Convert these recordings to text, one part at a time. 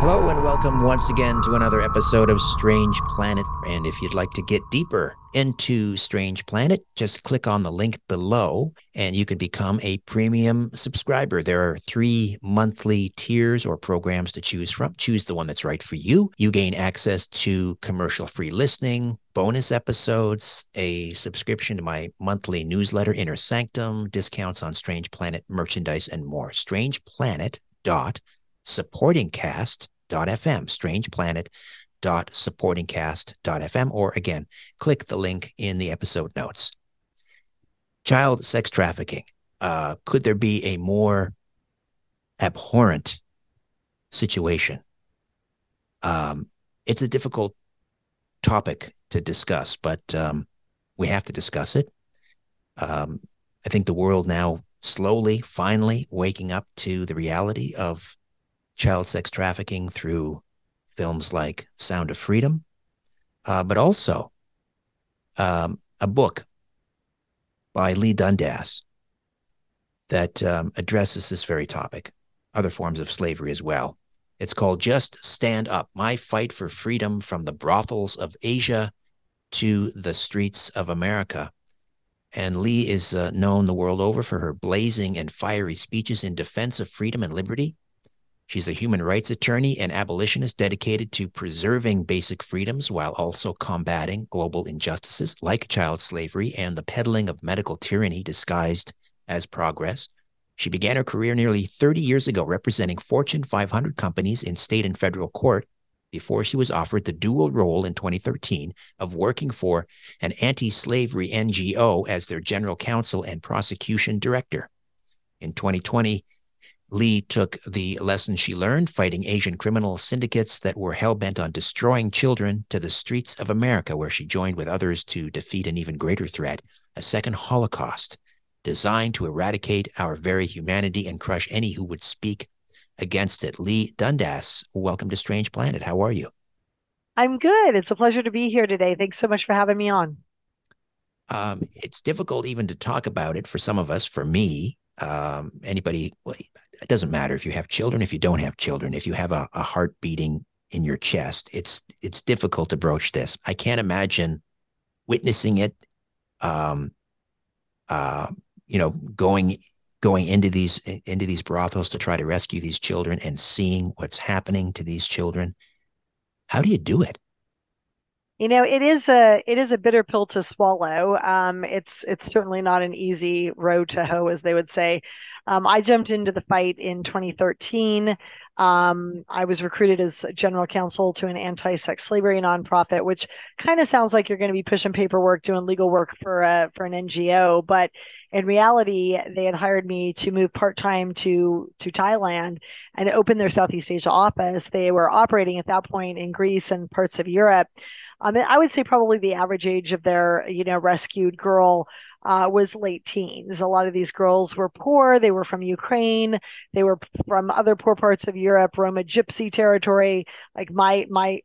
Hello and welcome once again to another episode of Strange Planet. And if you'd like to get deeper into Strange Planet, just click on the link below and you can become a premium subscriber. There are three monthly tiers or programs to choose from. Choose the one that's right for you. You gain access to commercial free listening, bonus episodes, a subscription to my monthly newsletter, Inner Sanctum, discounts on Strange Planet merchandise, and more. Strange Planet dot supportingcast.fm, strangeplanet.supportingcast.fm, or again, click the link in the episode notes. Child sex trafficking. Uh, could there be a more abhorrent situation? Um, it's a difficult topic to discuss, but um, we have to discuss it. Um, I think the world now slowly, finally waking up to the reality of child sex trafficking through films like Sound of Freedom, uh, but also um, a book by Leigh Dundas that um, addresses this very topic, other forms of slavery as well. It's called Just Stand Up My Fight for Freedom from the Brothels of Asia to the Streets of America. And Leigh is uh, known the world over for her blazing and fiery speeches in defense of freedom and liberty She's a human rights attorney and abolitionist dedicated to preserving basic freedoms while also combating global injustices like child slavery and the peddling of medical tyranny disguised as progress. She began her career nearly 30 years ago representing Fortune 500 companies in state and federal court before she was offered the dual role in 2013 of working for an anti slavery NGO as their general counsel and prosecution director. In 2020, Leigh took the lessons she learned fighting Asian criminal syndicates that were hell bent on destroying children to the streets of America, where she joined with others to defeat an even greater threat, a second Holocaust designed to eradicate our very humanity and crush any who would speak against it. Leigh Dundas, welcome to Strange Planet. How are you? I'm good. It's a pleasure to be here today. Thanks so much for having me on. Um, it's difficult even to talk about it for some of us. For me, um, anybody, well, it doesn't matter if you have children, if you don't have children, if you have a, a heart beating in your chest, it's it's difficult to broach this. I can't imagine witnessing it. Um, uh, you know, going going into these into these brothels to try to rescue these children and seeing what's happening to these children. How do you do it? You know, it is a it is a bitter pill to swallow. Um, it's it's certainly not an easy road to hoe, as they would say. Um, I jumped into the fight in 2013. Um, I was recruited as general counsel to an anti-sex slavery nonprofit, which kind of sounds like you're going to be pushing paperwork, doing legal work for a, for an NGO, but in reality, they had hired me to move part time to to Thailand and open their Southeast Asia office. They were operating at that point in Greece and parts of Europe. Um, I would say probably the average age of their you know rescued girl uh, was late teens. A lot of these girls were poor. They were from Ukraine. They were from other poor parts of Europe, Roma Gypsy territory, like my my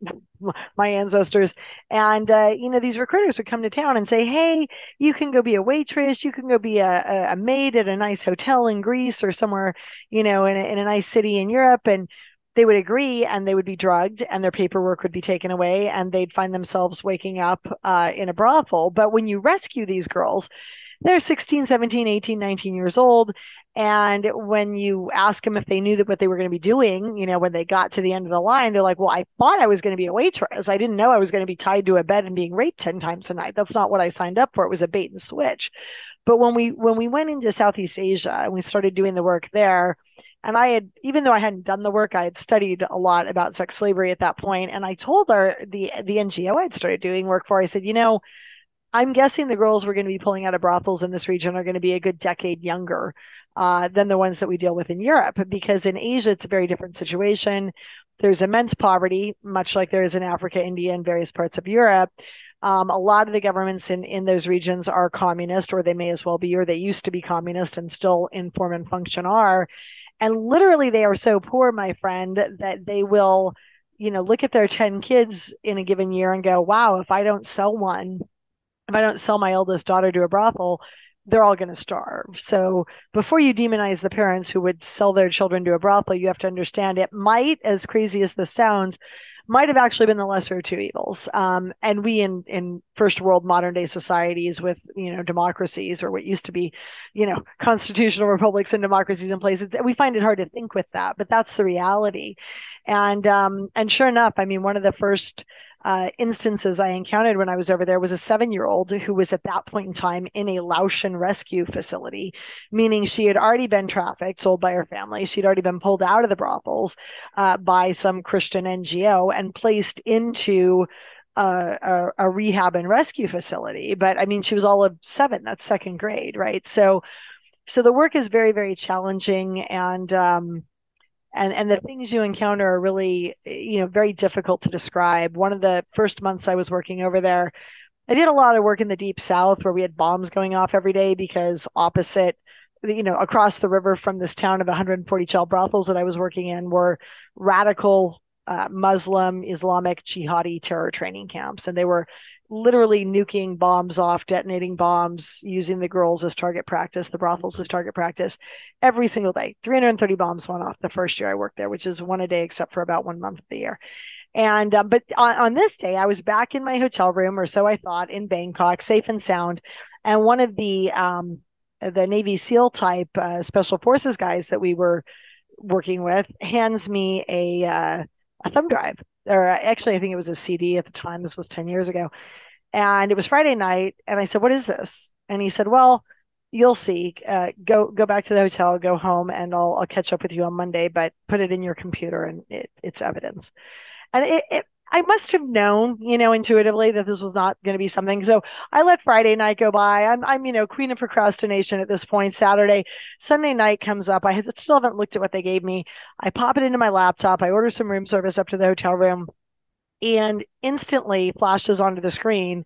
my ancestors. And uh, you know, these recruiters would come to town and say, "Hey, you can go be a waitress. You can go be a, a maid at a nice hotel in Greece or somewhere, you know, in a, in a nice city in Europe." And they would agree and they would be drugged and their paperwork would be taken away and they'd find themselves waking up uh, in a brothel. But when you rescue these girls, they're 16, 17, 18, 19 years old. And when you ask them if they knew that what they were going to be doing, you know, when they got to the end of the line, they're like, well, I thought I was going to be a waitress. I didn't know I was going to be tied to a bed and being raped 10 times a night. That's not what I signed up for. It was a bait and switch. But when we when we went into Southeast Asia and we started doing the work there, and I had, even though I hadn't done the work, I had studied a lot about sex slavery at that point. And I told our the the NGO I'd started doing work for, I said, you know, I'm guessing the girls we're going to be pulling out of brothels in this region are going to be a good decade younger uh, than the ones that we deal with in Europe, because in Asia it's a very different situation. There's immense poverty, much like there is in Africa, India, and various parts of Europe. Um, a lot of the governments in, in those regions are communist, or they may as well be, or they used to be communist and still in form and function are. And literally, they are so poor, my friend, that they will, you know, look at their 10 kids in a given year and go, wow, if I don't sell one, if I don't sell my eldest daughter to a brothel, they're all going to starve. So before you demonize the parents who would sell their children to a brothel, you have to understand it might, as crazy as this sounds, might have actually been the lesser of two evils. Um, and we in in first world modern day societies with you know democracies or what used to be, you know, constitutional republics and democracies in place, we find it hard to think with that, but that's the reality. And um, and sure enough, I mean, one of the first uh, instances I encountered when I was over there was a seven year old who was at that point in time in a Laotian rescue facility, meaning she had already been trafficked, sold by her family. She'd already been pulled out of the brothels uh, by some Christian NGO and placed into a, a, a, rehab and rescue facility. But I mean, she was all of seven, that's second grade, right? So, so the work is very, very challenging. And, um, and and the things you encounter are really you know very difficult to describe. One of the first months i was working over there i did a lot of work in the deep south where we had bombs going off every day because opposite you know across the river from this town of 140 child brothels that i was working in were radical uh, muslim islamic jihadi terror training camps. And they were literally nuking bombs off, detonating bombs, using the girls as target practice, the brothels as target practice every single day. 330 bombs went off the first year I worked there, which is one a day, except for about one month of the year. And um, but on, on this day, I was back in my hotel room, or so I thought, in Bangkok, safe and sound. And one of the um, the Navy SEAL type uh, special forces guys that we were working with hands me a uh, a thumb drive or actually, I think it was a CD at the time. This was 10 years ago. And it was Friday night. And I said, What is this? And he said, Well, you'll see. Uh, go go back to the hotel, go home, and I'll I'll catch up with you on Monday. But put it in your computer, and it, it's evidence. And it, it I must have known, you know, intuitively that this was not going to be something. So I let Friday night go by. I'm, I'm, you know, queen of procrastination at this point. Saturday, Sunday night comes up. I still haven't looked at what they gave me. I pop it into my laptop. I order some room service up to the hotel room, and instantly flashes onto the screen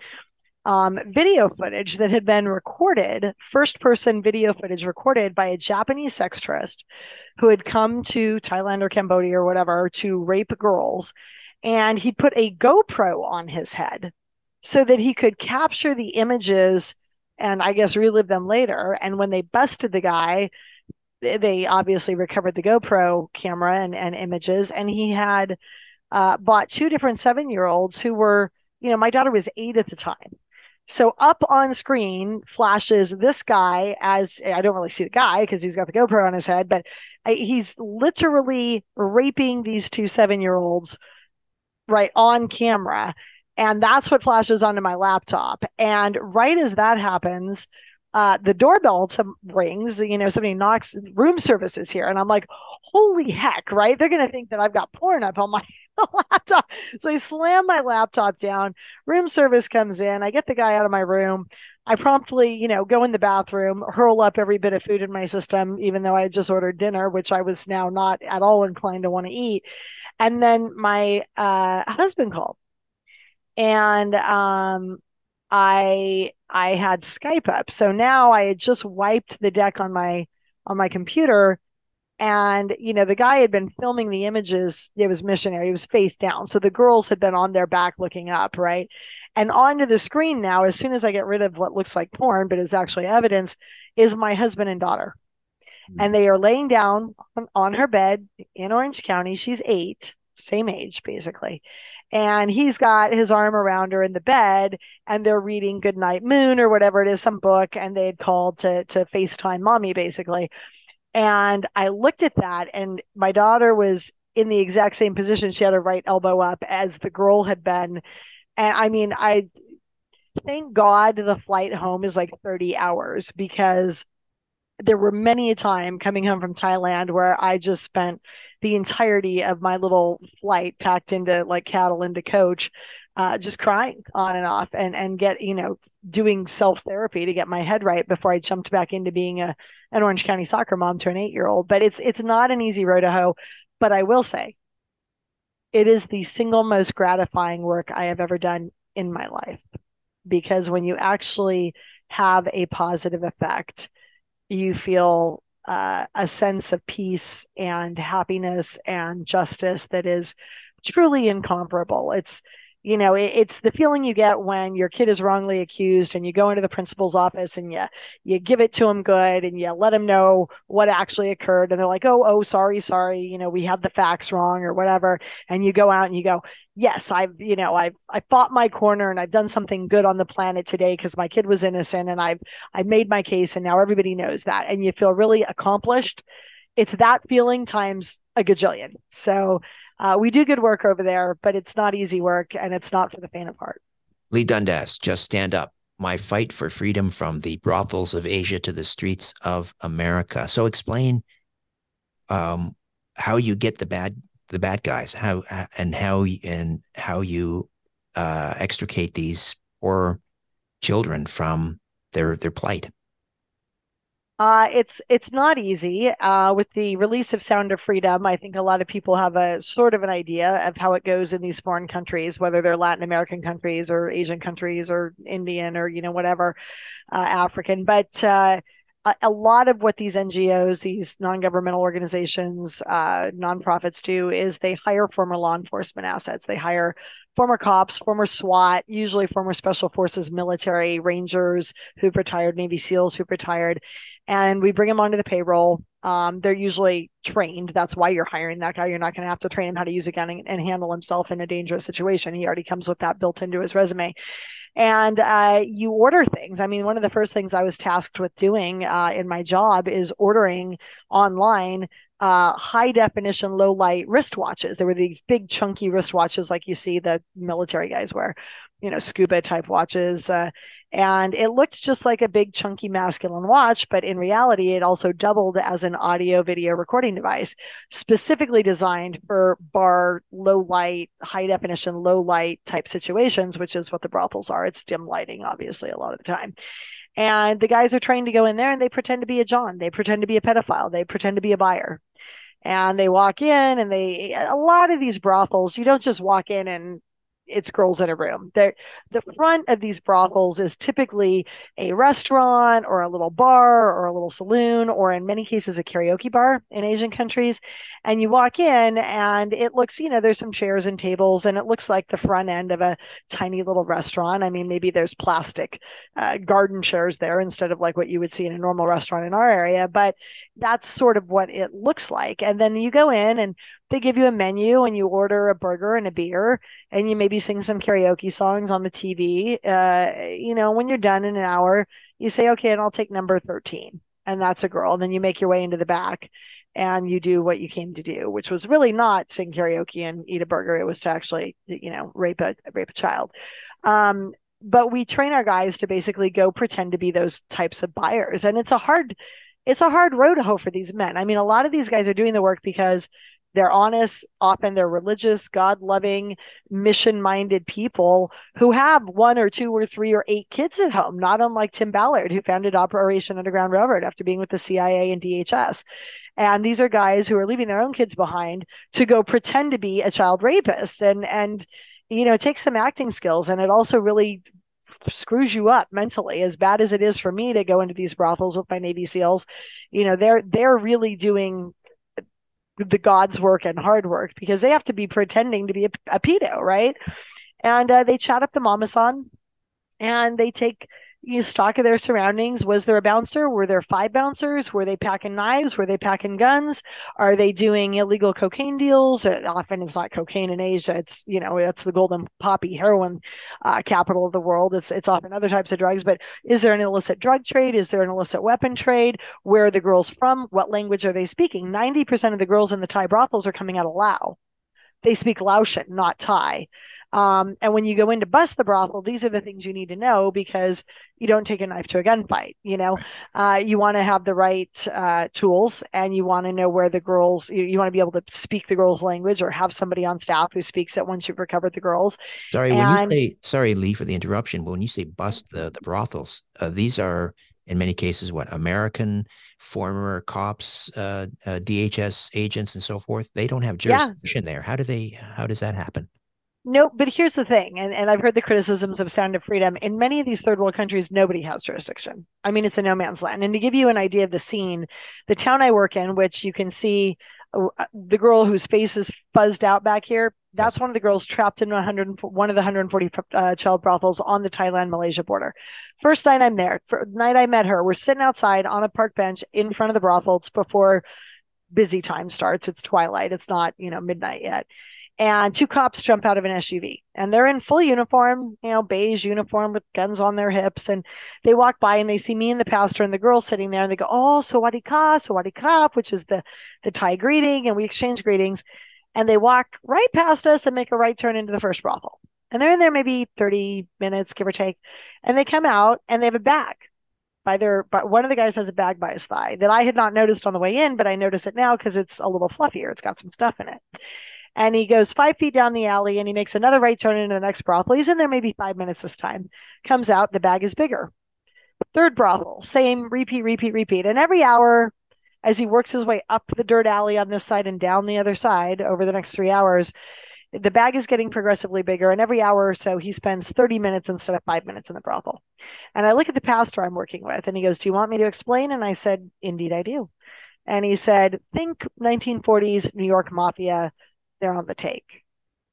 um, video footage that had been recorded, first person video footage recorded by a Japanese sex tourist who had come to Thailand or Cambodia or whatever to rape girls. And he put a GoPro on his head so that he could capture the images and I guess relive them later. And when they busted the guy, they obviously recovered the GoPro camera and, and images. And he had uh, bought two different seven year olds who were, you know, my daughter was eight at the time so up on screen flashes this guy as I don't really see the guy because he's got the GoPro on his head, but he's literally raping these two seven year olds right on camera. And that's what flashes onto my laptop. And right as that happens, uh, the doorbell to rings, you know, somebody knocks room services here. And I'm like, holy heck, right? They're going to think that I've got porn up on my laptop. So I slam my laptop down. Room service comes in. I get the guy out of my room. I promptly, you know, go in the bathroom, hurl up every bit of food in my system, even though I had just ordered dinner, which I was now not at all inclined to want to eat. And then my uh, husband called, and um, I I had Skype up. So now I had just wiped the deck on my on my computer. And you know the guy had been filming the images. It was missionary. He was face down. So the girls had been on their back looking up right? And onto the screen now as soon as i get rid of what looks like porn but is actually evidence is my husband and daughter. Mm-hmm. and they are laying down on, on her bed in orange county she's eight same age basically and he's got his arm around her in the bed and they're reading goodnight moon or whatever it is some book and they had called to to facetime mommy basically and I looked at that, and my daughter was in the exact same position. She had her right elbow up as the girl had been. And I mean, I thank God the flight home is like 30 hours because there were many a time coming home from Thailand where I just spent the entirety of my little flight packed into like cattle into coach, uh, just crying on and off and and get you know doing self therapy to get my head right before I jumped back into being a an Orange County soccer mom to an eight year old. But it's it's not an easy road to hoe. But I will say, it is the single most gratifying work I have ever done in my life because when you actually have a positive effect, you feel uh, a sense of peace and happiness and justice that is truly incomparable. It's you know it, it's the feeling you get when your kid is wrongly accused and you go into the principal's office and you you give it to them good and you let them know what actually occurred. And they're like oh oh sorry sorry. You know we had the facts wrong or whatever. And you go out and you go yes i've you know i've i fought my corner and i've done something good on the planet today because my kid was innocent and i've i've made my case and now everybody knows that. And you feel really accomplished. It's that feeling times a gajillion. So uh, we do good work over there, but it's not easy work and it's not for the faint of heart. Leigh Dundas, just stand up. My fight for freedom from the brothels of Asia to the streets of America. So explain um, how you get the bad the bad guys, how and how and how you uh, extricate these poor children from their their plight. Uh, it's it's not easy. Uh, with the release of Sound of Freedom, I think a lot of people have a sort of an idea of how it goes in these foreign countries, whether they're Latin American countries or Asian countries or Indian or you know whatever, uh, African. But uh, a, lot of what these NGOs, these non-governmental organizations, uh, nonprofits do is they hire former law enforcement assets. They hire former cops, former SWAT, usually former special forces military, rangers who've retired, Navy SEALs who've retired, and we bring them onto the payroll. Um, they're usually trained. That's why you're hiring that guy. You're not going to have to train him how to use a gun and, and, handle himself in a dangerous situation. He already comes with that built into his resume. And uh, you order things. I mean, one of the first things I was tasked with doing uh, in my job is ordering online uh, high definition, low light wristwatches. There were these big, chunky wristwatches like you see the military guys wear, you know, scuba type watches. And it looked just like a big, chunky, masculine watch, but in reality, it also doubled as an audio video recording device, specifically designed for bar, low light, high definition, low light type situations, which is what the brothels are. It's dim lighting, obviously, a lot of the time. And the guys are trained to go in there and they pretend to be a John. They pretend to be a pedophile. They pretend to be a buyer. And they walk in and they, a lot of these brothels, you don't just walk in and it's girls in a room. They're, the front of these brothels is typically a restaurant or a little bar or a little saloon, or in many cases, a karaoke bar in Asian countries. And you walk in and it looks, you know, there's some chairs and tables, and it looks like the front end of a tiny little restaurant. I mean, maybe there's plastic uh, garden chairs there instead of like what you would see in a normal restaurant in our area, but that's sort of what it looks like. And then you go in and they give you a menu and you order a burger and a beer and you maybe sing some karaoke songs on the TV. Uh, you know, when you're done in an hour, you say, okay, and I'll take number 13. And that's a girl. And then you make your way into the back and you do what you came to do, which was really not sing karaoke and eat a burger. It was to actually, you know, rape a rape a child. Um, but we train our guys to basically go pretend to be those types of buyers. And it's a hard it's a hard road to hoe for these men. I mean, a lot of these guys are doing the work because they're honest, often they're religious, God loving, mission minded people who have one or two or three or eight kids at home, not unlike Tim Ballard, who founded Operation Underground Railroad after being with the CIA and DHS. And these are guys who are leaving their own kids behind to go pretend to be a child rapist. And, and, you know, it takes some acting skills and it also really screws you up mentally as bad as it is for me to go into these brothels with my navy seals you know they're they're really doing the God's work and hard work because they have to be pretending to be a, a pedo, right? And uh, they chat up the mamasan and they take you know, stock of their surroundings. Was there a bouncer? Were there five bouncers? Were they packing knives? Were they packing guns? Are they doing illegal cocaine deals? Often it's not cocaine in Asia. It's you know that's the golden poppy heroin uh, capital of the world. It's it's often other types of drugs. But is there an illicit drug trade? Is there an illicit weapon trade? Where are the girls from? What language are they speaking? Ninety percent of the girls in the Thai brothels are coming out of Lao. They speak Laotian, not Thai. Um, and when you go in to bust the brothel, these are the things you need to know because you don't take a knife to a gunfight. You know, uh, you want to have the right uh, tools and you want to know where the girls, you, you want to be able to speak the girls' language or have somebody on staff who speaks it once you've recovered the girls. Sorry, and, when you say, sorry, Leigh, for the interruption. When you say bust the, the brothels, uh, these are in many cases what American former cops, uh, uh, DHS agents, and so forth. They don't have jurisdiction yeah. there. How do they? How does that happen? No, but here's the thing, and, and I've heard the criticisms of Sound of Freedom. In many of these third world countries, nobody has jurisdiction. I mean, it's a no man's land. And to give you an idea of the scene, the town I work in, which you can see uh, the girl whose face is fuzzed out back here, that's one of the girls trapped in 100, one of the 140 uh, child brothels on the Thailand Malaysia border. First night I'm there, night I met her, we're sitting outside on a park bench in front of the brothels before busy time starts. It's twilight, it's not, you know, midnight yet and two cops jump out of an SUV and they're in full uniform, you know, beige uniform with guns on their hips. And they walk by and they see me and the pastor and the girl sitting there and they go, Oh, Sawadee Ka, Sawadee Krap, which is the, the Thai greeting. And we exchange greetings. And they walk right past us and make a right turn into the first brothel. And they're in there maybe 30 minutes, give or take. And they come out and they have a bag by their, one of the guys has a bag by his thigh that I had not noticed on the way in, but I notice it now because it's a little fluffier. It's got some stuff in it and he goes five feet down the alley and he makes another right turn into the next brothel. He's in there maybe five minutes this time. Comes out, the bag is bigger. Third brothel, same repeat, repeat, repeat. And every hour, as he works his way up the dirt alley on this side and down the other side over the next three hours, the bag is getting progressively bigger. And every hour or so, he spends 30 minutes instead of five minutes in the brothel. And I look at the pastor I'm working with and he goes, Do you want me to explain? And I said, Indeed, I do. And he said, Think 1940s New York mafia they're on the take.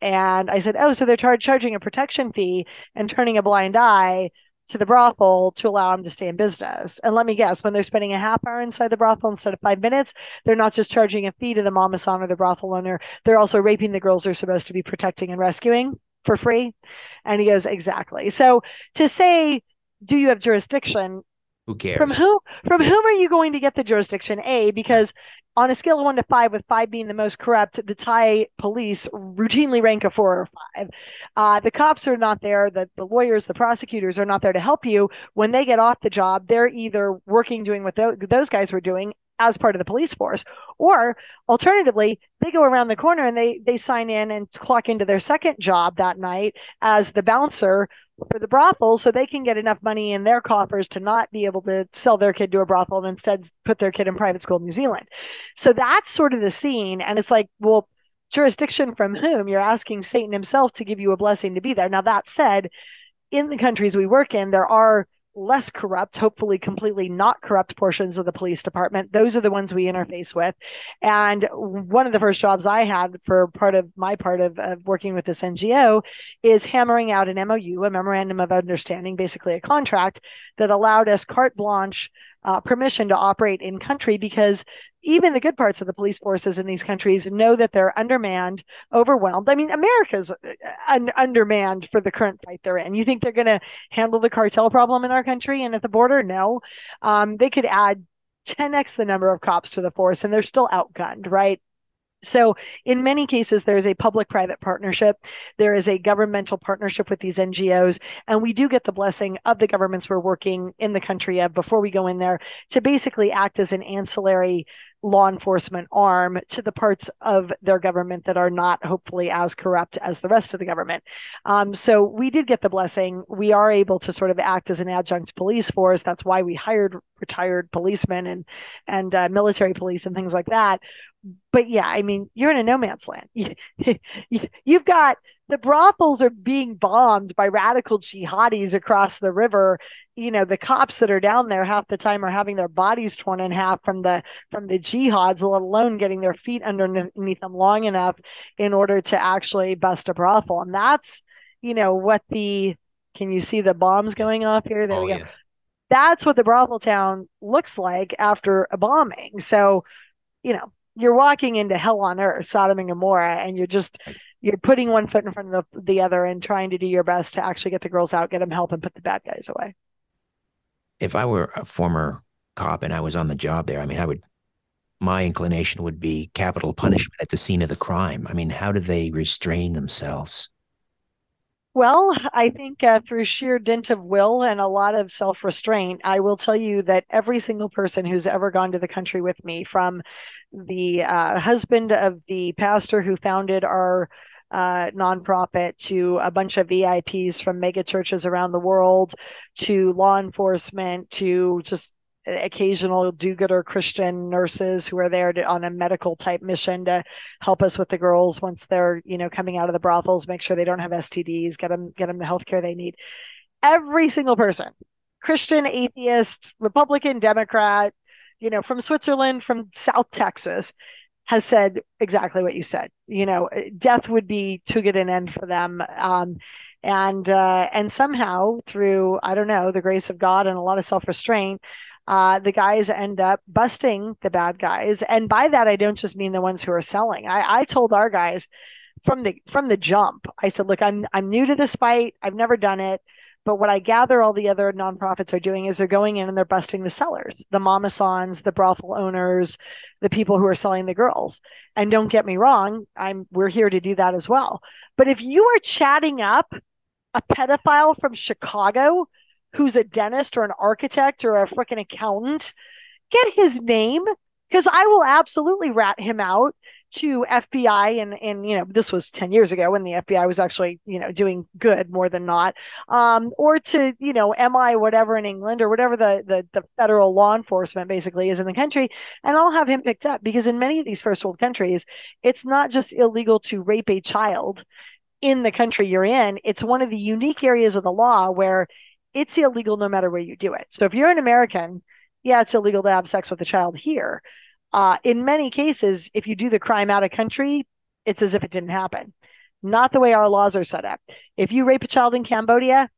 And I said, Oh, so they're tar- charging a protection fee and turning a blind eye to the brothel to allow them to stay in business. And let me guess, when they're spending a half hour inside the brothel instead of five minutes, they're not just charging a fee to the mamasan or the brothel owner, they're also raping the girls they're supposed to be protecting and rescuing for free. And he goes, Exactly. So to say, do you have jurisdiction? Who cares? From who from whom are you going to get the jurisdiction? A, because on a scale of one to five, with five being the most corrupt, the Thai police routinely rank a four or five. Uh, the cops are not there, the, the lawyers, the prosecutors are not there to help you. When they get off the job, they're either working doing what th- those guys were doing as part of the police force or alternatively they go around the corner and they they sign in and clock into their second job that night as the bouncer for the brothel so they can get enough money in their coffers to not be able to sell their kid to a brothel and instead put their kid in private school in New Zealand. So that's sort of the scene. And it's like, well, jurisdiction from whom? You're asking Satan himself to give you a blessing to be there. Now, that said, in the countries we work in, there are less corrupt, hopefully completely not corrupt portions of the police department. Those are the ones we interface with. And one of the first jobs I had for part of my part of, of working with this NGO is hammering out an MOU, a memorandum of understanding, basically a contract that allowed us carte blanche uh, permission to operate in country because even the good parts of the police forces in these countries know that they're undermanned, overwhelmed. I mean, America's uh, un- undermanned for the current fight they're in. You think they're going to handle the cartel problem in our country and at the border? No. Um, they could add 10x the number of cops to the force and they're still outgunned, right? So, in many cases, there is a public private partnership. There is a governmental partnership with these NGOs. And we do get the blessing of the governments we're working in the country of before we go in there to basically act as an ancillary law enforcement arm to the parts of their government that are not hopefully as corrupt as the rest of the government. Um, so we did get the blessing. We are able to sort of act as an adjunct police force. That's why we hired retired policemen and and uh, military police and things like that but yeah, I mean, you're in a no man's land. You've got the brothels are being bombed by radical jihadis across the river. You know, the cops that are down there half the time are having their bodies torn in half from the from the jihads, let alone getting their feet underneath them long enough in order to actually bust a brothel. And that's, you know, what the can you see the bombs going off here? There oh, we go. Yes. That's what the brothel town looks like after a bombing. So, you know, you're walking into hell on earth, Sodom and Gomorrah, and you're just you're putting one foot in front of the, the other and trying to do your best to actually get the girls out, get them help, and put the bad guys away. If I were a former cop and I was on the job there, I mean, I would. My inclination would be capital punishment at the scene of the crime. I mean, how do they restrain themselves? Well, I think uh, through sheer dint of will and a lot of self restraint, I will tell you that every single person who's ever gone to the country with me, from the uh, husband of the pastor who founded our uh, nonprofit to a bunch of VIPs from mega churches around the world to law enforcement to just occasional do-gooder Christian nurses who are there to, on a medical type mission to help us with the girls once they're you know coming out of the brothels, make sure they don't have STDs, get them get them the health care they need. Every single person, Christian, atheist, Republican, Democrat, you know, from Switzerland, from South Texas, has said exactly what you said. You know, death would be to get an end for them. Um, and uh, and somehow through I don't know the grace of God and a lot of self restraint, uh, the guys end up busting the bad guys. And by that, I don't just mean the ones who are selling. I, I told our guys from the from the jump, I said, look, I'm I'm new to this fight. I've never done it. But what I gather all the other nonprofits are doing is they're going in and they're busting the sellers, the mamasans, the brothel owners, the people who are selling the girls. And don't get me wrong, I'm we're here to do that as well. But if you are chatting up a pedophile from Chicago who's a dentist or an architect or a freaking accountant, get his name because I will absolutely rat him out to FBI and and you know this was 10 years ago when the FBI was actually you know doing good more than not um or to you know MI whatever in England or whatever the, the the federal law enforcement basically is in the country and I'll have him picked up because in many of these first world countries it's not just illegal to rape a child in the country you're in it's one of the unique areas of the law where it's illegal no matter where you do it. So if you're an American, yeah, it's illegal to have sex with a child here. Uh, in many cases, if you do the crime out of country, it's as if it didn't happen. Not the way our laws are set up. If you rape a child in Cambodia,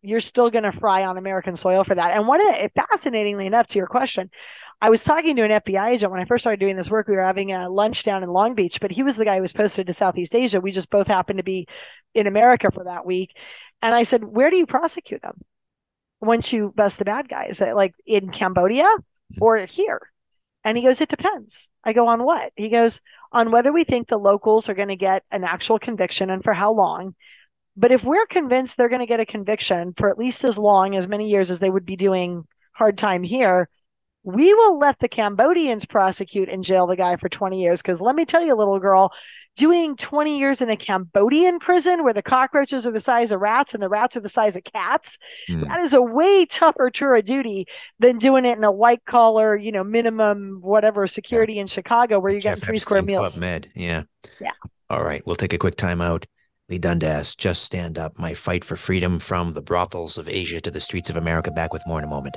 you're still going to fry on American soil for that. And one of the, fascinatingly enough, to your question, I was talking to an FBI agent when I first started doing this work. We were having a lunch down in Long Beach, but he was the guy who was posted to Southeast Asia. We just both happened to be in America for that week. And I said, Where do you prosecute them? Once you bust the bad guys, like in Cambodia or here. And he goes, It depends. I go, On what? He goes, On whether we think the locals are going to get an actual conviction and for how long. But if we're convinced they're going to get a conviction for at least as long, as many years as they would be doing hard time here, we will let the Cambodians prosecute and jail the guy for 20 years. Because let me tell you, little girl, doing 20 years in a Cambodian prison where the cockroaches are the size of rats and the rats are the size of cats, mm. that is a way tougher tour of duty than doing it in a white collar, you know, minimum whatever security yeah. in Chicago where you're getting three square meals. Club Med. Yeah. Yeah. All right. We'll take a quick time out. Leigh Dundas, Just Stand Up, My Fight for Freedom from the Brothels of Asia to the Streets of America. Back with more in a moment.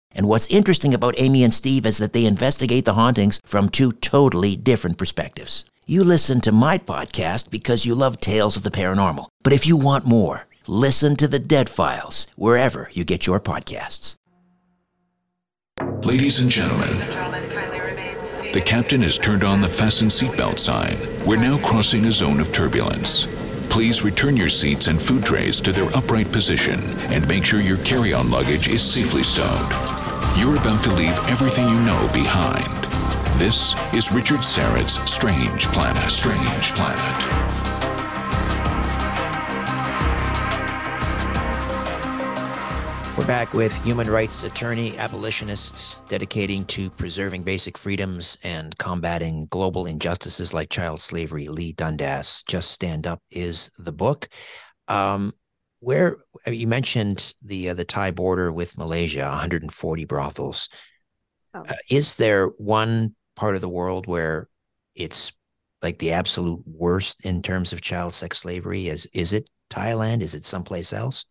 and what's interesting about Amy and Steve is that they investigate the hauntings from two totally different perspectives. You listen to my podcast because you love tales of the paranormal. But if you want more, listen to the Dead Files wherever you get your podcasts. Ladies and gentlemen, the captain has turned on the fasten seatbelt sign. We're now crossing a zone of turbulence. Please return your seats and food trays to their upright position and make sure your carry on luggage is safely stowed. You're about to leave everything you know behind. This is Richard Syrett's Strange Planet. Strange Planet. We're back with human rights attorney, abolitionists dedicating to preserving basic freedoms and combating global injustices like child slavery. Leigh Dundas, Just Stand Up is the book. Um, where you mentioned the uh, the Thai border with Malaysia, 140 brothels. Oh. Uh, is there one part of the world where it's like the absolute worst in terms of child sex slavery? Is is it Thailand? Is it someplace else?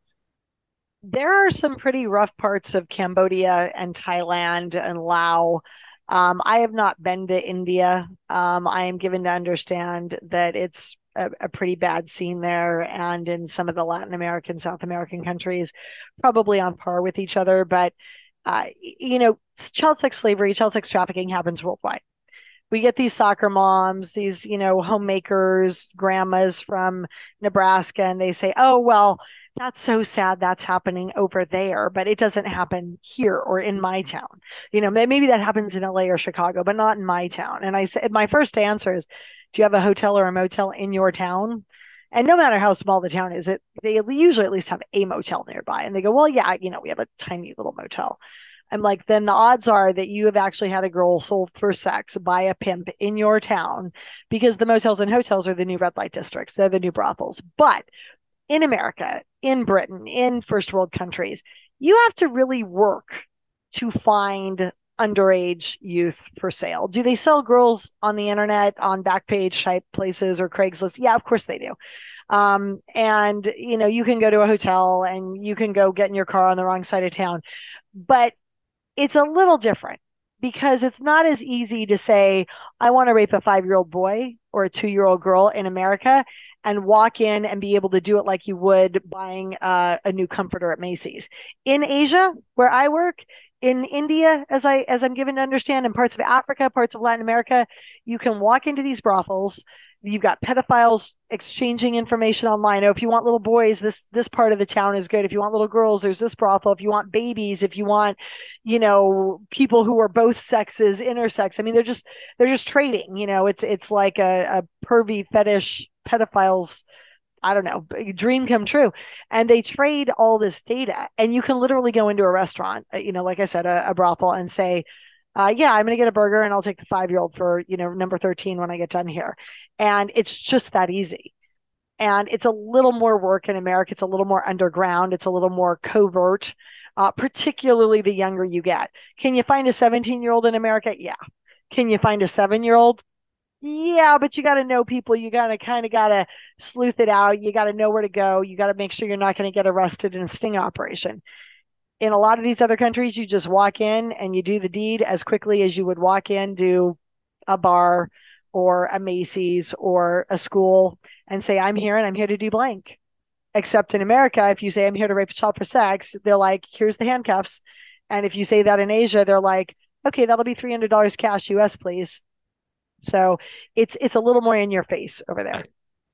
There are some pretty rough parts of Cambodia and Thailand and Laos. Um, I have not been to India. Um, I am given to understand that it's a, a, pretty bad scene there and in some of the Latin American, South American countries, probably on par with each other. But, uh, you know, child sex slavery, child sex trafficking happens worldwide. We get these soccer moms, these, you know, homemakers, grandmas from Nebraska, and they say, oh, well, that's so sad that's happening over there, but it doesn't happen here or in my town. You know, maybe that happens in LA or Chicago, but not in my town. And I said, my first answer is, do you have a hotel or a motel in your town? And no matter how small the town is, it they usually at least have a motel nearby. And they go, well, yeah, you know, we have a tiny little motel. I'm like, then the odds are that you have actually had a girl sold for sex by a pimp in your town because the motels and hotels are the new red light districts. They're the new brothels. But in America, in Britain, in first world countries, you have to really work to find underage youth for sale. Do they sell girls on the internet on Backpage type places or Craigslist? Yeah, of course they do. Um, and you know, you can go to a hotel and you can go get in your car on the wrong side of town, but it's a little different because it's not as easy to say, I want to rape a five year old boy or a two year old girl in America and walk in and be able to do it like you would buying uh, a new comforter at Macy's. In Asia, where I work, in India, as I as I'm given to understand, in parts of Africa, parts of Latin America, you can walk into these brothels. You've got pedophiles exchanging information online. Oh, if you want little boys, this this part of the town is good. If you want little girls, there's this brothel. If you want babies, if you want, you know, people who are both sexes, intersex. I mean, they're just they're just trading. You know, it's it's like a, a pervy fetish pedophiles I don't know, dream come true. And they trade all this data. And you can literally go into a restaurant, uh, you know, like I said, a, a brothel and say, uh, yeah, I'm going to get a burger and I'll take the five year old for, you know, number 13 when I get done here. And it's just that easy. And it's a little more work in America. It's a little more underground. It's a little more covert, uh, particularly the younger you get. Can you find a 17 year old in America? Yeah. Can you find a seven year old? Yeah, but you got to know people. You got to kind of got to sleuth it out. You got to know where to go. You got to make sure you're not going to get arrested in a sting operation. In a lot of these other countries, you just walk in and you do the deed as quickly as you would walk in to a bar or a Macy's or a school and say, I'm here and I'm here to do blank. Except in America, if you say, I'm here to rape a child for sex, they're like, here's the handcuffs. And if you say that in Asia, they're like, okay, that'll be $300 cash US, please so it's it's a little more in your face over there.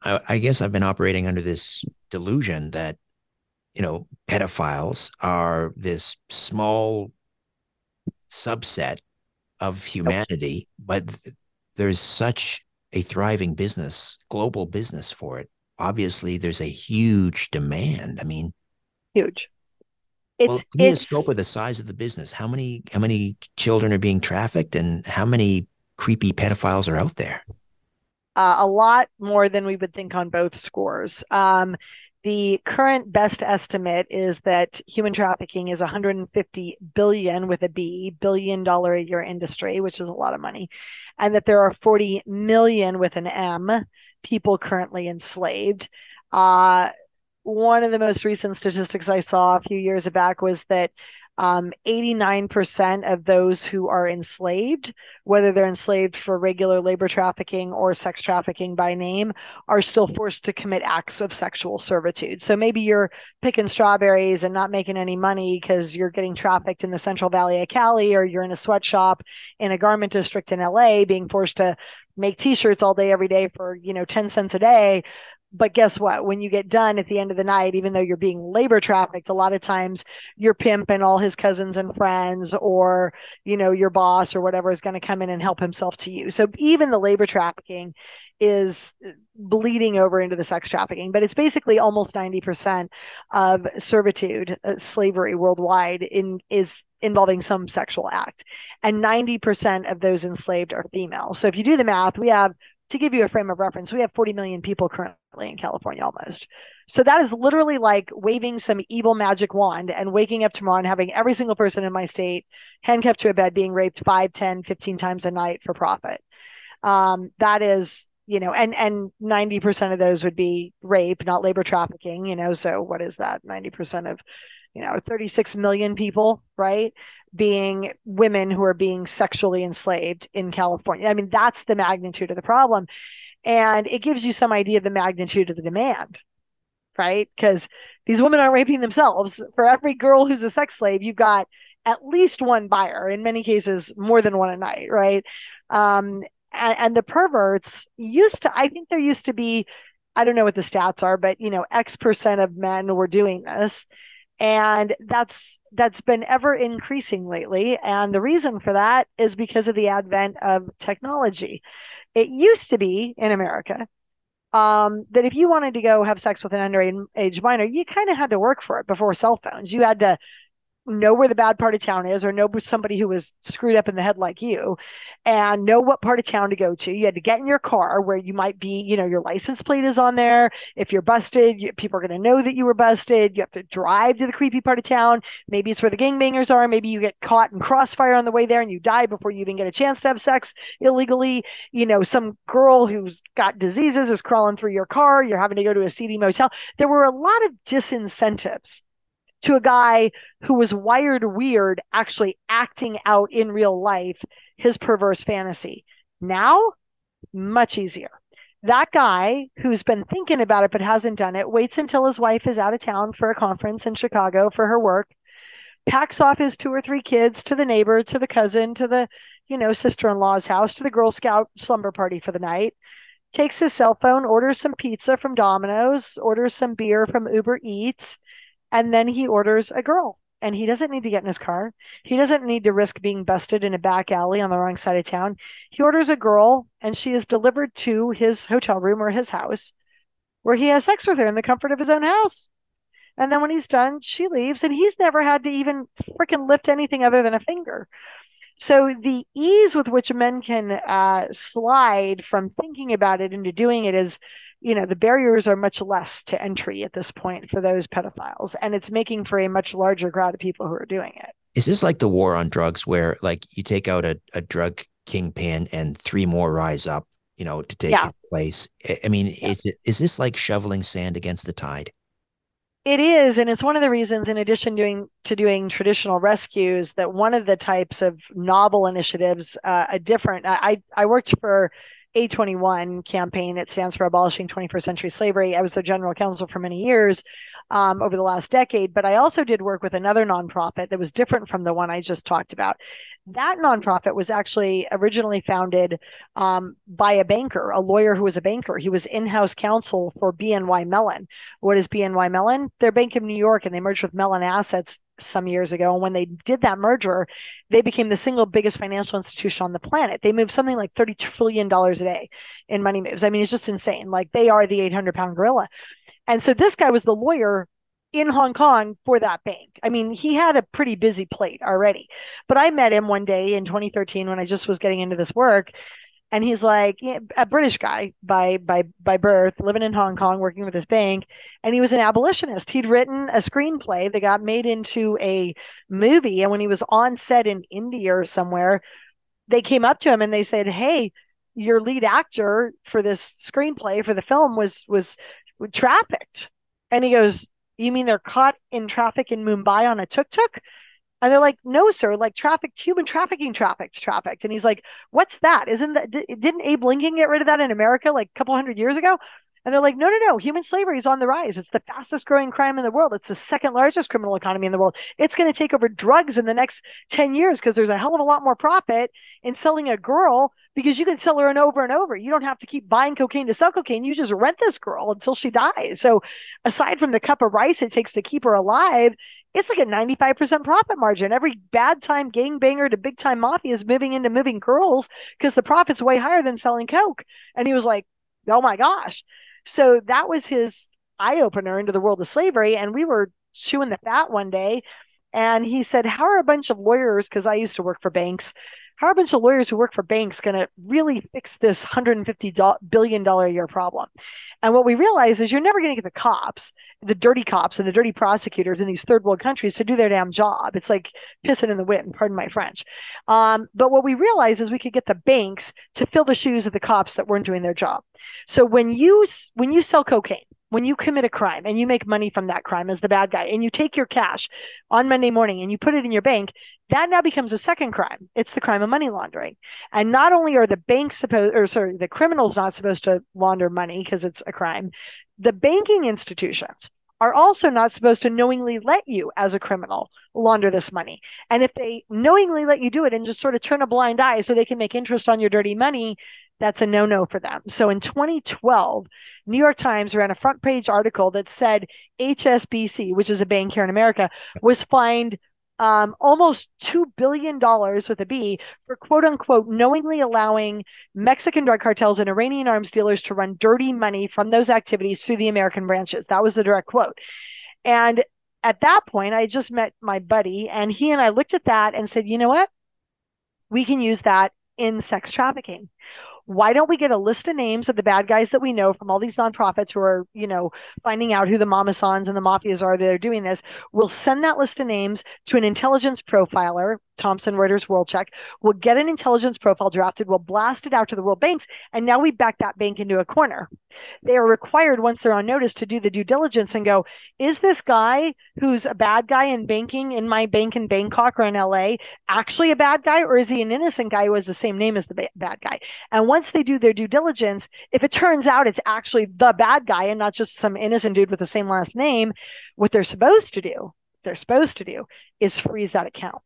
I, I guess I've been operating under this delusion that you know pedophiles are this small subset of humanity, but there's such a thriving business, global business for it. Obviously, there's a huge demand. I mean, huge. It's, well, give me a scope of the size of the business. How many how many children are being trafficked, and how many creepy pedophiles are out there? Uh, a lot more than we would think on both scores. Um, the current best estimate is that human trafficking is 150 billion with a B, billion dollar a year industry, which is a lot of money, and that there are 40 million with an M people currently enslaved. Uh, one of the most recent statistics I saw a few years back was that um, 89% of those who are enslaved, whether they're enslaved for regular labor trafficking or sex trafficking by name, are still forced to commit acts of sexual servitude. So maybe you're picking strawberries and not making any money because you're getting trafficked in the Central Valley of Cali, or you're in a sweatshop in a garment district in LA being forced to make t-shirts all day every day for you know 10 cents a day. But guess what? When you get done at the end of the night even though you're being labor trafficked a lot of times your pimp and all his cousins and friends or you know your boss or whatever is going to come in and help himself to you. So even the labor trafficking is bleeding over into the sex trafficking but it's basically almost 90% of servitude uh, slavery worldwide in is involving some sexual act and 90% of those enslaved are female so if you do the math we have to give you a frame of reference, we have 40 million people currently in California almost. So that is literally like waving some evil magic wand and waking up tomorrow and having every single person in my state handcuffed to a bed being raped 5, 10, 15 times a night for profit. Um, that is, you know, and and 90% of those would be rape, not labor trafficking, you know. So what is that? 90% of, you know, 36 million people, right? being women who are being sexually enslaved in California. I mean, that's the magnitude of the problem. And it gives you some idea of the magnitude of the demand, right? Because these women are raping themselves. For every girl who's a sex slave, you've got at least one buyer, in many cases, more than one a night, right? Um, and, and the perverts used to, I think there used to be, I don't know what the stats are, but you know, X percent of men were doing this and that's that's been ever increasing lately. And the reason for that is because of the advent of technology. It used to be in america um, that if you wanted to go have sex with an underage minor you kind of had to work for it before cell phones. You had to know where the bad part of town is or know somebody who was screwed up in the head like you and know what part of town to go to. You had to get in your car where you might be you know your license plate is on there. If you're busted you, people are going to know that you were busted. You have to drive to the creepy part of town. Maybe it's where the gangbangers are. Maybe you get caught in crossfire on the way there and you die before you even get a chance to have sex illegally. You know some girl who's got diseases is crawling through your car. You're having to go to a seedy motel. There were a lot of disincentives to a guy who was wired weird actually acting out in real life his perverse fantasy. Now, much easier. That guy who's been thinking about it but hasn't done it waits until his wife is out of town for a conference in Chicago for her work, packs off his two or three kids to the neighbor, to the cousin, to the, you know, sister-in-law's house, to the Girl Scout slumber party for the night, takes his cell phone, orders some pizza from Domino's, orders some beer from Uber Eats, and then he orders a girl. And he doesn't need to get in his car. He doesn't need to risk being busted in a back alley on the wrong side of town. He orders a girl, and she is delivered to his hotel room or his house, where he has sex with her in the comfort of his own house. And then when he's done, she leaves, and he's never had to even freaking lift anything other than a finger. So the ease with which men can uh, slide from thinking about it into doing it is, you know, the barriers are much less to entry at this point for those pedophiles, and it's making for a much larger crowd of people who are doing it. Is this like the war on drugs, where like you take out a, a drug kingpin and three more rise up, you know, to take Yeah. his place? I- mean, Yeah. is it, is this like shoveling sand against the tide? It is, and it's one of the reasons, in addition doing to doing traditional rescues, that one of the types of novel initiatives, uh, a different. I I worked for A21 campaign. It stands for Abolishing 21st Century Slavery. I was the general counsel for many years um, over the last decade, but I also did work with another nonprofit that was different from the one I just talked about. That nonprofit was actually originally founded um, by a banker, a lawyer who was a banker. He was in-house counsel for BNY Mellon. What is BNY Mellon? They're Bank of New York, and they merged with Mellon Assets some years ago. And when they did that merger, they became the single biggest financial institution on the planet. They move something like $30 trillion a day in money moves. I mean, it's just insane. Like they are the 800 pound gorilla. And so this guy was the lawyer in Hong Kong for that bank. I mean, he had a pretty busy plate already. But I met him one day in 2013 when I just was getting into this work. And he's like a British guy by by by birth, living in Hong Kong, working with his bank, and he was an abolitionist. He'd written a screenplay that got made into a movie, and when he was on set in India or somewhere, they came up to him and they said, "Hey, your lead actor for this screenplay for the film was was trafficked," and he goes, "You mean they're caught in traffic in Mumbai on a tuk tuk?" And they're like, no, sir, like trafficked, human trafficking, trafficked, trafficked. And he's like, what's that? Isn't that, di- didn't Abe Lincoln get rid of that in America like a couple hundred years ago? And they're like, no, no, no, human slavery is on the rise. It's the fastest growing crime in the world. It's the second largest criminal economy in the world. It's going to take over drugs in the next 10 years because there's a hell of a lot more profit in selling a girl because you can sell her an over and over. You don't have to keep buying cocaine to sell cocaine. You just rent this girl until she dies. So aside from the cup of rice it takes to keep her alive, it's like a 95% profit margin. Every bad time gangbanger to big time mafia is moving into moving girls because the profit's way higher than selling coke. And he was like, oh my gosh. So that was his eye opener into the world of slavery. And we were chewing the fat one day. And he said, How are a bunch of lawyers, because I used to work for banks, how are a bunch of lawyers who work for banks going to really fix this $150 billion a year problem? And what we realize is you're never going to get the cops, the dirty cops and the dirty prosecutors in these third world countries to do their damn job. It's like pissing in the wind, pardon my French. Um, but what we realize is we could get the banks to fill the shoes of the cops that weren't doing their job. So when you when you sell cocaine, when you commit a crime and you make money from that crime as the bad guy, and you take your cash on Monday morning and you put it in your bank, that now becomes a second crime. It's the crime of money laundering. And not only are the banks supposed, or sorry, the criminals not supposed to launder money because it's a crime, the banking institutions are also not supposed to knowingly let you, as a criminal, launder this money. And if they knowingly let you do it and just sort of turn a blind eye so they can make interest on your dirty money, that's a no no for them. So in 2012, New York Times ran a front page article that said HSBC, which is a bank here in America, was fined um, almost $2 billion with a B for quote unquote knowingly allowing Mexican drug cartels and Iranian arms dealers to run dirty money from those activities through the American branches. That was the direct quote. And at that point, I just met my buddy, and he and I looked at that and said, you know what? We can use that in sex trafficking why don't we get a list of names of the bad guys that we know from all these nonprofits who are, you know, finding out who the mama sans and the mafias are that are doing this? We'll send that list of names to an intelligence profiler, Thomson Reuters World Check. We'll get an intelligence profile drafted. We'll blast it out to the world banks. And now we back that bank into a corner. They are required once they're on notice to do the due diligence and go, is this guy who's a bad guy in banking in my bank in Bangkok or in LA actually a bad guy? Or is he an innocent guy who has the same name as the ba- bad guy? And they do their due diligence, if it turns out it's actually the bad guy and not just some innocent dude with the same last name, what they're supposed to do, they're supposed to do is freeze that account.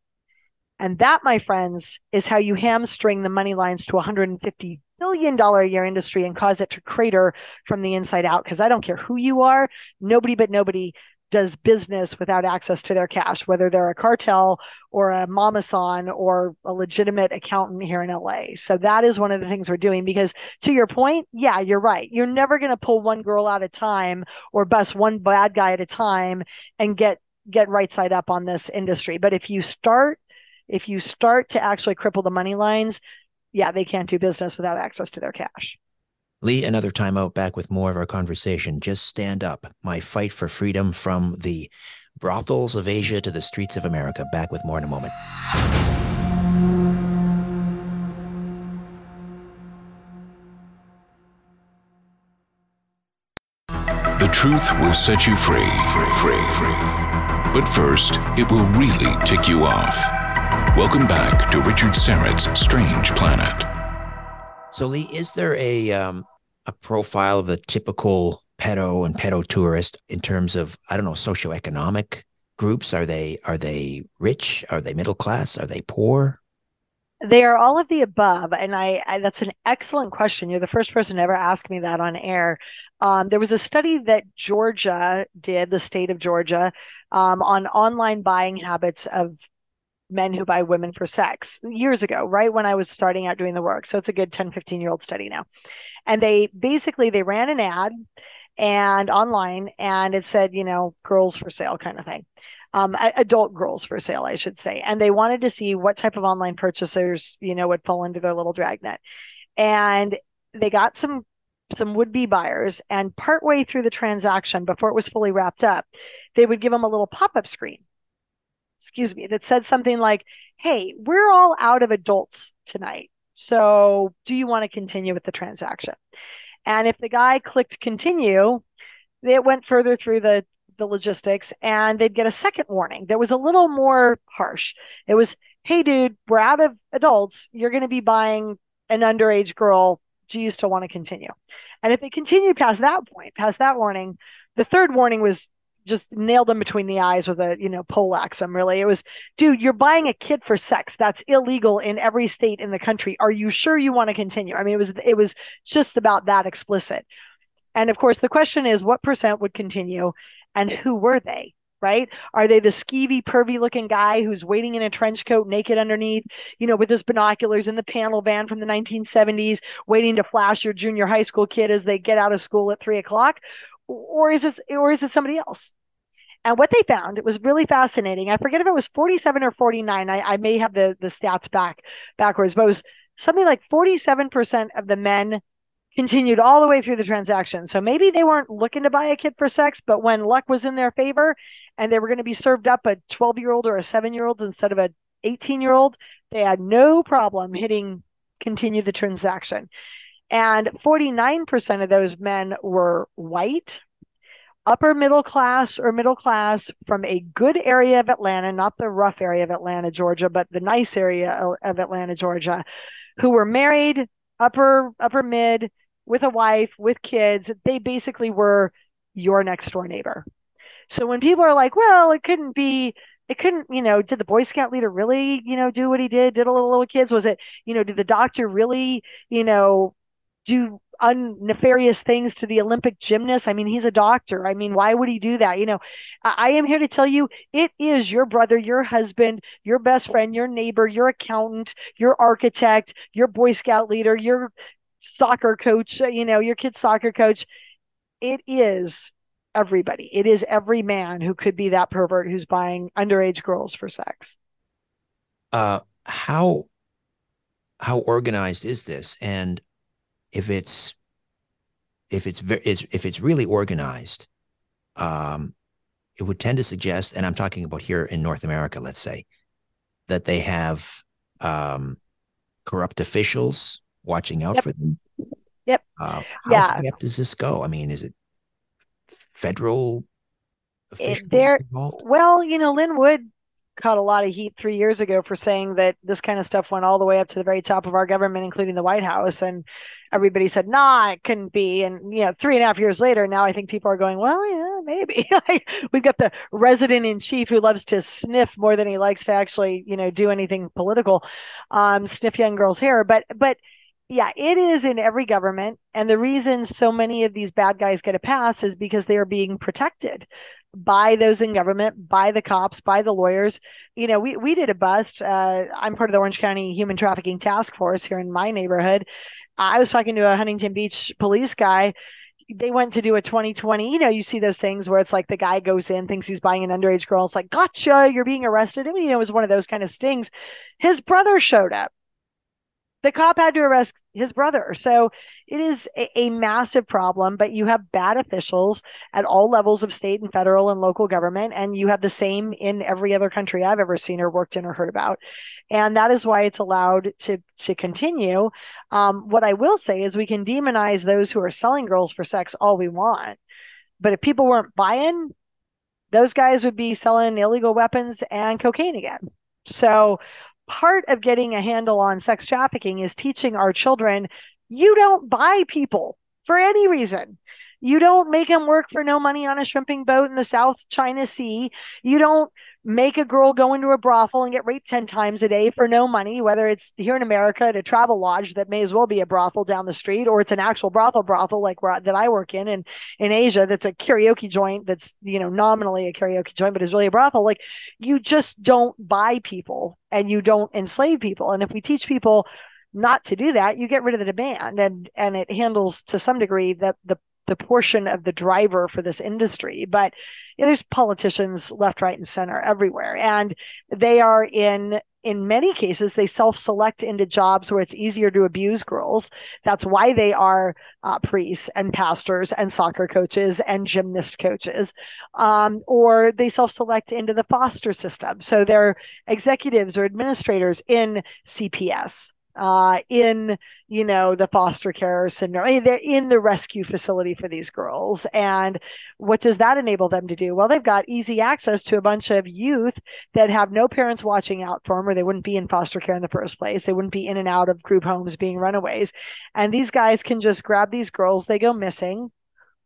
And that, my friends, is how you hamstring the money lines to 150 billion dollar a year industry and cause it to crater from the inside out because I don't care who you are, nobody but nobody does business without access to their cash, whether they're a cartel or a mamasan or a legitimate accountant here in LA. So that is one of the things we're doing because to your point, yeah, you're right. You're never going to pull one girl at a time or bust one bad guy at a time and get get right side up on this industry. But if you start if you start to actually cripple the money lines, yeah, they can't do business without access to their cash. Leigh, another time out back with more of our conversation. Just stand up. My fight for freedom from the brothels of Asia to the streets of America. Back with more in a moment. The truth will set you free, free. But first, it will really tick you off. Welcome back to Richard Syrett's Strange Planet. So, Leigh, is there a um, a profile of a typical pedo and pedo tourist in terms of I don't know socioeconomic groups? Are they are they rich? Are they middle class? Are they poor? They are all of the above, and I, I that's an excellent question. You're the first person to ever ask me that on air. Um, there was a study that Georgia did, the state of Georgia, um, on online buying habits of men who buy women for sex years ago, right when I was starting out doing the work. So it's a good 10, 15 year old study now. And they basically they ran an ad and online and it said, you know, girls for sale kind of thing. Um, adult girls for sale, I should say. And they wanted to see what type of online purchasers, you know, would fall into their little dragnet. And they got some some would-be buyers and partway through the transaction before it was fully wrapped up they would give them a little pop-up screen excuse me, that said something like, Hey, we're all out of adults tonight. So do you want to continue with the transaction? And if the guy clicked continue, it went further through the, the logistics and they'd get a second warning that was a little more harsh. It was, Hey, dude, we're out of adults. You're going to be buying an underage girl. Do you still want to continue? And if they continued past that point, past that warning, the third warning was just nailed him between the eyes with a you know poleaxe him really it was dude you're buying a kid for sex that's illegal in every state in the country are you sure you want to continue i mean it was it was just about that explicit and of course the question is what percent would continue and who were they right? Are they the skeevy, pervy looking guy who's waiting in a trench coat, naked underneath, you know, with his binoculars in the panel van from the 1970s, waiting to flash your junior high school kid as they get out of school at three o'clock? or is it or is it somebody else? And what they found, it was really fascinating. I forget if it was 47 or 49. I, I may have the, the stats back backwards, but it was something like 47% of the men continued all the way through the transaction. So maybe they weren't looking to buy a kid for sex, but when luck was in their favor and they were going to be served up a 12 year old or a seven year old instead of a 18 year old, they had no problem hitting continue the transaction. And 49% of those men were white, upper middle class or middle class from a good area of Atlanta, not the rough area of Atlanta, Georgia, but the nice area of Atlanta, Georgia, who were married, upper upper mid, with a wife, with kids. They basically were your next door neighbor. So when people are like, well, it couldn't be it couldn't, you know, did the Boy Scout leader really, you know, do what he did? Did a little little kids? Was it, you know, did the doctor really, you know, do un- nefarious things to the Olympic gymnast. I mean, he's a doctor. I mean, why would he do that? You know, I, I am here to tell you it is your brother, your husband, your best friend, your neighbor, your accountant, your architect, your Boy Scout leader, your soccer coach, uh, you know, your kid's soccer coach. It is everybody. It is every man who could be that pervert who's buying underage girls for sex. Uh, how how organized is this? And if it's if it's if it's really organized, um, it would tend to suggest, and I'm talking about here in North America, let's say, that they have um, corrupt officials watching out yep. for them. Yep. Uh, how yeah. up does this go? I mean, is it federal officials there, involved? Well, you know, Lin Wood caught a lot of heat three years ago for saying that this kind of stuff went all the way up to the very top of our government, including the White House. And everybody said, nah, it couldn't be. And, you know, three and a half years later, now I think people are going, well, yeah, maybe. We've got the resident in chief who loves to sniff more than he likes to actually, you know, do anything political, um, sniff young girls' hair. But, but, yeah, it is in every government. And the reason so many of these bad guys get a pass is because they are being protected by those in government, by the cops, by the lawyers. You know, we, we did a bust. Uh, I'm part of the Orange County Human Trafficking Task Force here in my neighborhood. I was talking to a Huntington Beach police guy. They went to do a 2020. You know, you see those things where it's like the guy goes in, thinks he's buying an underage girl. It's like, gotcha, you're being arrested. I mean, you know, it was one of those kind of stings. His brother showed up the cop had to arrest his brother. So it is a, a, massive problem, but you have bad officials at all levels of state and federal and local government. And you have the same in every other country I've ever seen or worked in or heard about. And that is why it's allowed to, to continue. Um, what I will say is we can demonize those who are selling girls for sex all we want. But if people weren't buying, those guys would be selling illegal weapons and cocaine again. So part of getting a handle on sex trafficking is teaching our children you don't buy people for any reason. You don't make them work for no money on a shrimping boat in the South China Sea. You don't make a girl go into a brothel and get raped 10 times a day for no money, whether it's here in America at a travel lodge that may as well be a brothel down the street, or it's an actual brothel brothel like where, that I work in, and in Asia, that's a karaoke joint that's, you know, nominally a karaoke joint, but is really a brothel. Like you just don't buy people and you don't enslave people. And if we teach people not to do that, you get rid of the demand. And and it handles to some degree that the the portion of the driver for this industry. But you know, there's politicians left, right, and center everywhere, and they are in in many cases they self-select into jobs where it's easier to abuse girls. That's why they are uh, priests and pastors and soccer coaches and gymnast coaches. Um, or they self-select into the foster system. So they're executives or administrators in cps uh, in you know the foster care syndrome. they're in the rescue facility for these girls, and what does that enable them to do? Well, they've got easy access to a bunch of youth that have no parents watching out for them, or they wouldn't be in foster care in the first place. They wouldn't be in and out of group homes being runaways, and these guys can just grab these girls. They go missing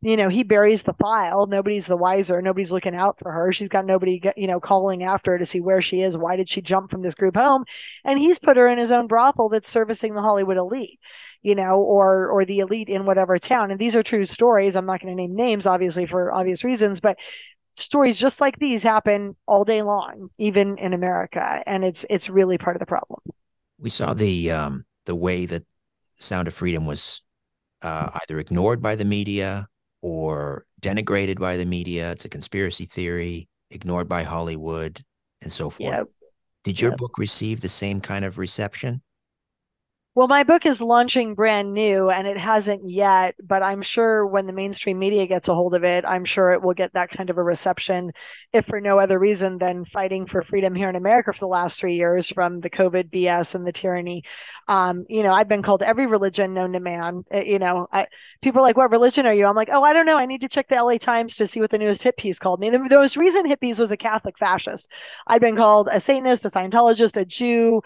you know, he buries the file. Nobody's the wiser. Nobody's looking out for her. She's got nobody, you know, calling after her to see where she is. Why did she jump from this group home? And he's put her in his own brothel that's servicing the Hollywood elite, you know, or or the elite in whatever town. And these are true stories. I'm not going to name names, obviously, for obvious reasons, but stories just like these happen all day long, even in America, and it's it's really part of the problem. We saw the um, the way that Sound of Freedom was uh, either ignored by the media or denigrated by the media. It's a conspiracy theory, ignored by Hollywood, and so forth. Yep. Did your yep. book receive the same kind of reception? Well, my book is launching brand new and it hasn't yet, but I'm sure when the mainstream media gets a hold of it, I'm sure it will get that kind of a reception, if for no other reason than fighting for freedom here in America for the last three years from the COVID BS and the tyranny. Um, you know, I've been called every religion known to man. Uh, you know, I, people are like, what religion are you? I'm like, oh, I don't know. I need to check the LA Times to see what the newest hit piece called me. The, the most recent hit piece was a Catholic fascist. I've been called a Satanist, a Scientologist, a Jew,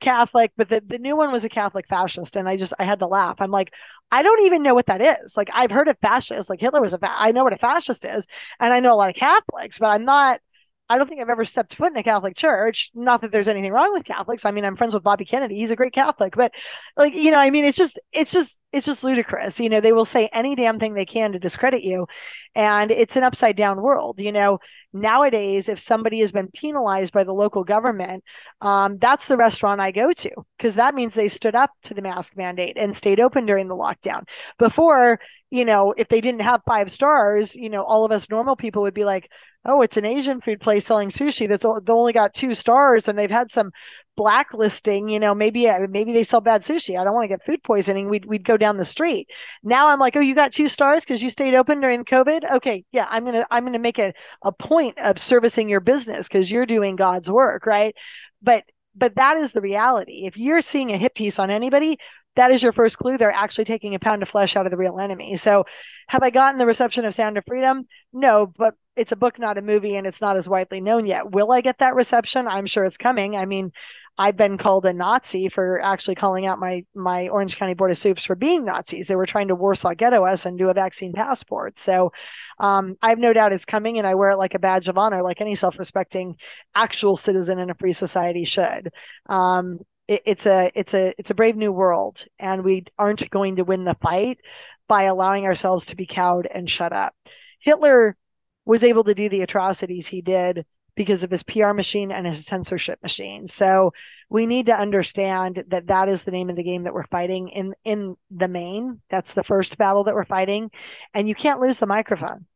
Catholic, but the, the new one was a Catholic fascist. And I just, I had to laugh. I'm like, I don't even know what that is. Like, I've heard of fascists, like Hitler was a, fa- I know what a fascist is. And I know a lot of Catholics, but I'm not, I don't think I've ever stepped foot in a Catholic church. Not that there's anything wrong with Catholics. I mean, I'm friends with Bobby Kennedy. He's a great Catholic, but like, you know, I mean, it's just, it's just, it's just ludicrous. You know, they will say any damn thing they can to discredit you. And it's an upside down world. You know, nowadays, if somebody has been penalized by the local government, um, that's the restaurant I go to because that means they stood up to the mask mandate and stayed open during the lockdown. Before, you know, if they didn't have five stars, you know, all of us normal people would be like, oh, it's an Asian food place selling sushi that's only got two stars and they've had some blacklisting. You know, maybe uh, maybe they sell bad sushi. I don't want to get food poisoning. We'd we'd go down the street. Now I'm like, oh, you got two stars because you stayed open during COVID. Okay, yeah, I'm gonna I'm gonna make a a point of servicing your business because you're doing God's work, right? But but that is the reality. If you're seeing a hit piece on anybody, that is your first clue. They're actually taking a pound of flesh out of the real enemy. So, have I gotten the reception of Sound of Freedom? No, but it's a book, not a movie, and it's not as widely known yet. Will I get that reception? I'm sure it's coming. I mean, I've been called a Nazi for actually calling out my my Orange County Board of Supes for being Nazis. They were trying to Warsaw ghetto us and do a vaccine passport. So um, I have no doubt it's coming, and I wear it like a badge of honor, like any self-respecting actual citizen in a free society should. Um, it, it's a it's a it's a brave new world, and we aren't going to win the fight by allowing ourselves to be cowed and shut up. Hitler was able to do the atrocities he did because of his PR machine and his censorship machine. So we need to understand that that is the name of the game that we're fighting in in the main. That's the first battle that we're fighting, and you can't lose the microphone.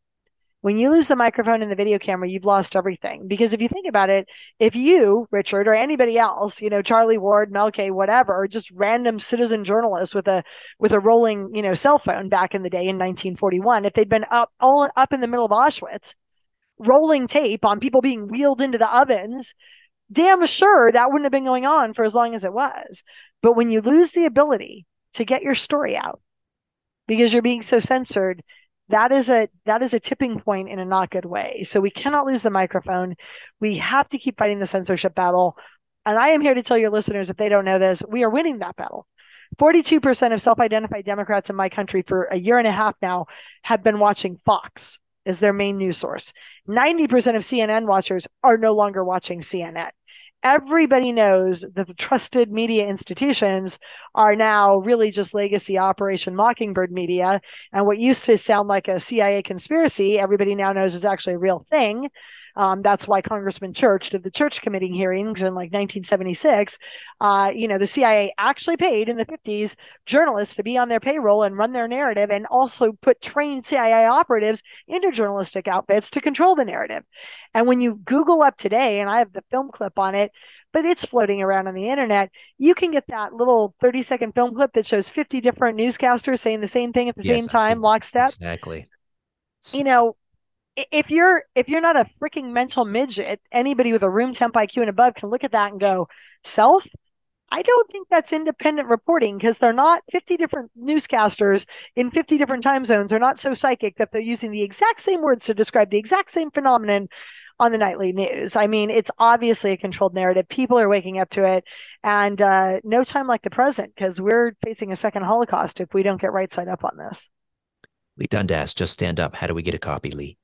When you lose the microphone and the video camera, you've lost everything. Because if you think about it, if you, Richard, or anybody else, you know, Charlie Ward, Mel K, whatever, just random citizen journalist with a with a rolling, you know, cell phone back in the day in 1941, if they'd been up all up in the middle of Auschwitz, rolling tape on people being wheeled into the ovens, damn sure that wouldn't have been going on for as long as it was. But when you lose the ability to get your story out because you're being so censored, that is a that is a tipping point in a not good way. So we cannot lose the microphone. We have to keep fighting the censorship battle. And I am here to tell your listeners, if they don't know this, we are winning that battle. 42% of self identified Democrats in my country for a year and a half now have been watching Fox as their main news source. 90% of CNN watchers are no longer watching CNN everybody knows that the trusted media institutions are now really just legacy Operation Mockingbird media. And what used to sound like a CIA conspiracy, everybody now knows is actually a real thing. Um, that's why Congressman Church did the Church Committee hearings in like 1976. Uh, you know, the CIA actually paid in the 50s journalists to be on their payroll and run their narrative, and also put trained CIA operatives into journalistic outfits to control the narrative. And when you Google up today, and I have the film clip on it, but it's floating around on the internet. You can get that little 30 second film clip that shows 50 different newscasters saying the same thing at the yes, same time, lockstep. Exactly. You know, if you're if you're not a freaking mental midget, anybody with a room temp IQ and above can look at that and go, self. I don't think that's independent reporting because they're not 50 different newscasters in 50 different time zones. They're not so psychic that they're using the exact same words to describe the exact same phenomenon on the nightly news. I mean, it's obviously a controlled narrative. People are waking up to it, and uh, no time like the present because we're facing a second Holocaust if we don't get right side up on this. Leigh Dundas, just stand up. How do we get a copy, Leigh?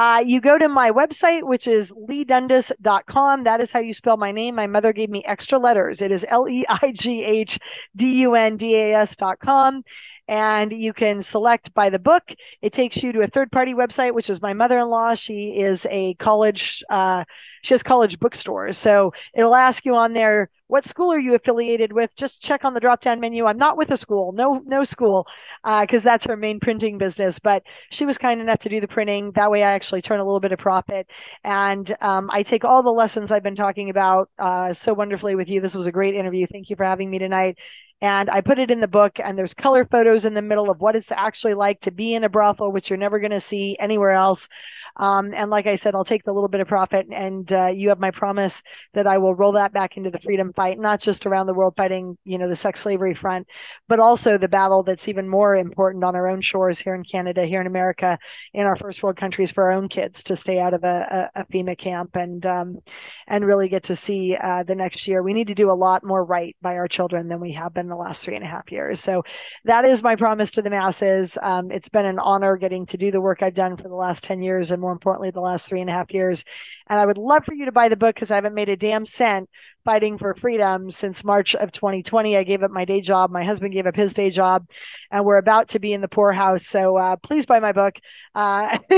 Uh, you go to my website, which is leighdundas.com. That is how you spell my name. My mother gave me extra letters. It is L E I G H D U N D A S.com and you can select by the book. It takes you to a third party website, which is my mother in law. She is a college, uh, she has college bookstores. So it'll ask you on there, what school are you affiliated with? Just check on the drop down menu. I'm not with a school, no, no school, because uh, that's her main printing business. But she was kind enough to do the printing. That way I actually turn a little bit of profit. And um, I take all the lessons I've been talking about uh, so wonderfully with you. This was a great interview. Thank you for having me tonight and I put it in the book. And there's color photos in the middle of what it's actually like to be in a brothel, which you're never going to see anywhere else. Um, and like I said, I'll take the little bit of profit. And uh, you have my promise that I will roll that back into the freedom fight, not just around the world fighting, you know, the sex slavery front, but also the battle that's even more important on our own shores here in Canada, here in America, in our first world countries for our own kids to stay out of a, a, a FEMA camp and um, and really get to see uh, the next year. We need to do a lot more right by our children than we have been the last three and a half years. So that is my promise to the masses. Um, it's been an honor getting to do the work I've done for the last 10 years and more importantly, the last three and a half years. And I would love for you to buy the book because I haven't made a damn cent fighting for freedom since March of 2020. I gave up my day job. My husband gave up his day job, and we're about to be in the poorhouse. So uh, please buy my book. Uh,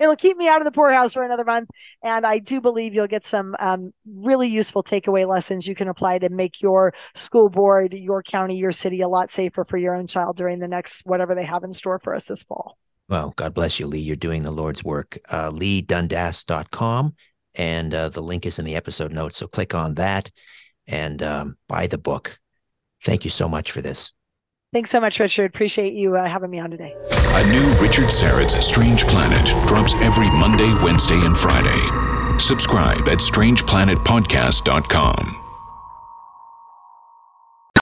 it'll keep me out of the poorhouse for another month. And I do believe you'll get some um, really useful takeaway lessons you can apply to make your school board, your county, your city a lot safer for your own child during the next whatever they have in store for us this fall. Well, God bless you, Leigh. You're doing the Lord's work. Uh, LeighDundas.com. And uh, the link is in the episode notes. So click on that and um, buy the book. Thank you so much for this. Thanks so much, Richard. Appreciate you uh, having me on today. A new Richard Syrett's Strange Planet drops every Monday, Wednesday, and Friday. Subscribe at strangeplanetpodcast.com.